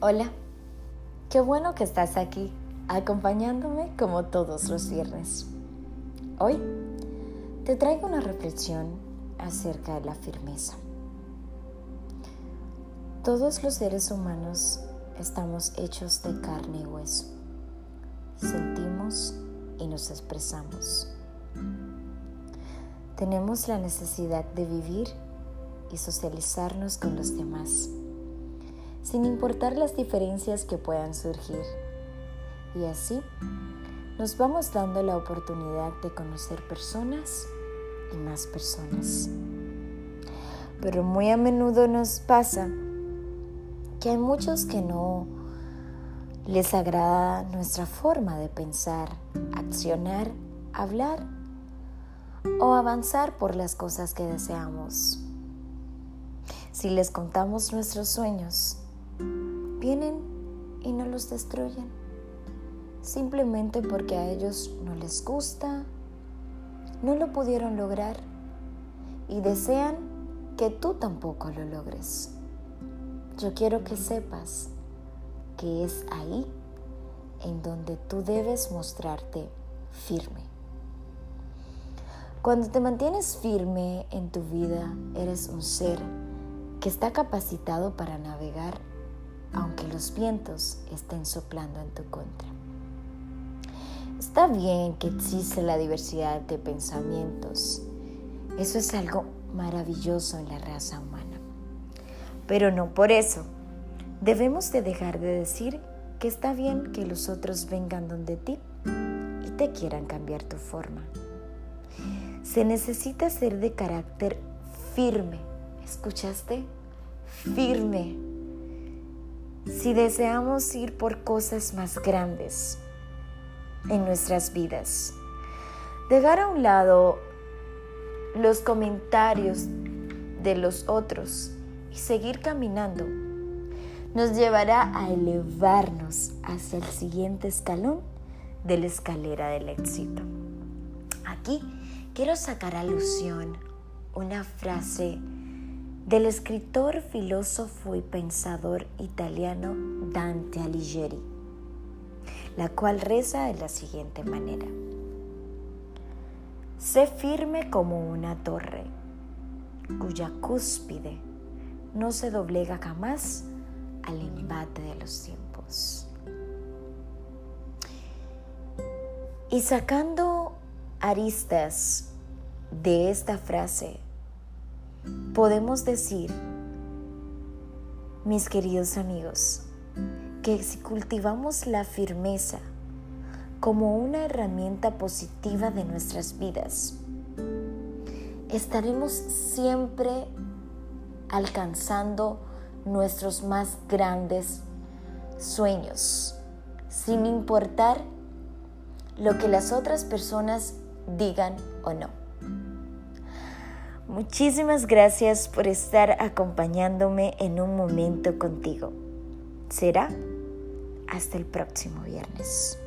Hola, qué bueno que estás aquí acompañándome como todos los viernes. Hoy te traigo una reflexión acerca de la firmeza. Todos los seres humanos estamos hechos de carne y hueso. Sentimos y nos expresamos. Tenemos la necesidad de vivir y socializarnos con los demás, sin importar las diferencias que puedan surgir. Y así nos vamos dando la oportunidad de conocer personas y más personas. Pero muy a menudo nos pasa que hay muchos que no les agrada nuestra forma de pensar, accionar, hablar o avanzar por las cosas que deseamos. Si les contamos nuestros sueños, vienen y no los destruyen, simplemente porque a ellos no les gusta, no lo pudieron lograr y desean que tú tampoco lo logres. Yo quiero que sepas que es ahí en donde tú debes mostrarte firme. Cuando te mantienes firme en tu vida, eres un ser que está capacitado para navegar aunque los vientos estén soplando en tu contra. Está bien que existe la diversidad de pensamientos. Eso es algo maravilloso en la raza humana. Pero no por eso. Debemos de dejar de decir que está bien que los otros vengan donde ti y te quieran cambiar tu forma. Se necesita ser de carácter firme. ¿Escuchaste? firme si deseamos ir por cosas más grandes en nuestras vidas. Dejar a un lado los comentarios de los otros y seguir caminando nos llevará a elevarnos hacia el siguiente escalón de la escalera del éxito. Aquí quiero sacar alusión una frase del escritor, filósofo y pensador italiano Dante Alighieri, la cual reza de la siguiente manera. Sé firme como una torre, cuya cúspide no se doblega jamás al embate de los tiempos. Y sacando aristas de esta frase, podemos decir, mis queridos amigos, que si cultivamos la firmeza como una herramienta positiva de nuestras vidas, estaremos siempre alcanzando nuestros más grandes sueños, sin importar lo que las otras personas digan o no. Muchísimas gracias por estar acompañándome en un momento contigo. Será hasta el próximo viernes.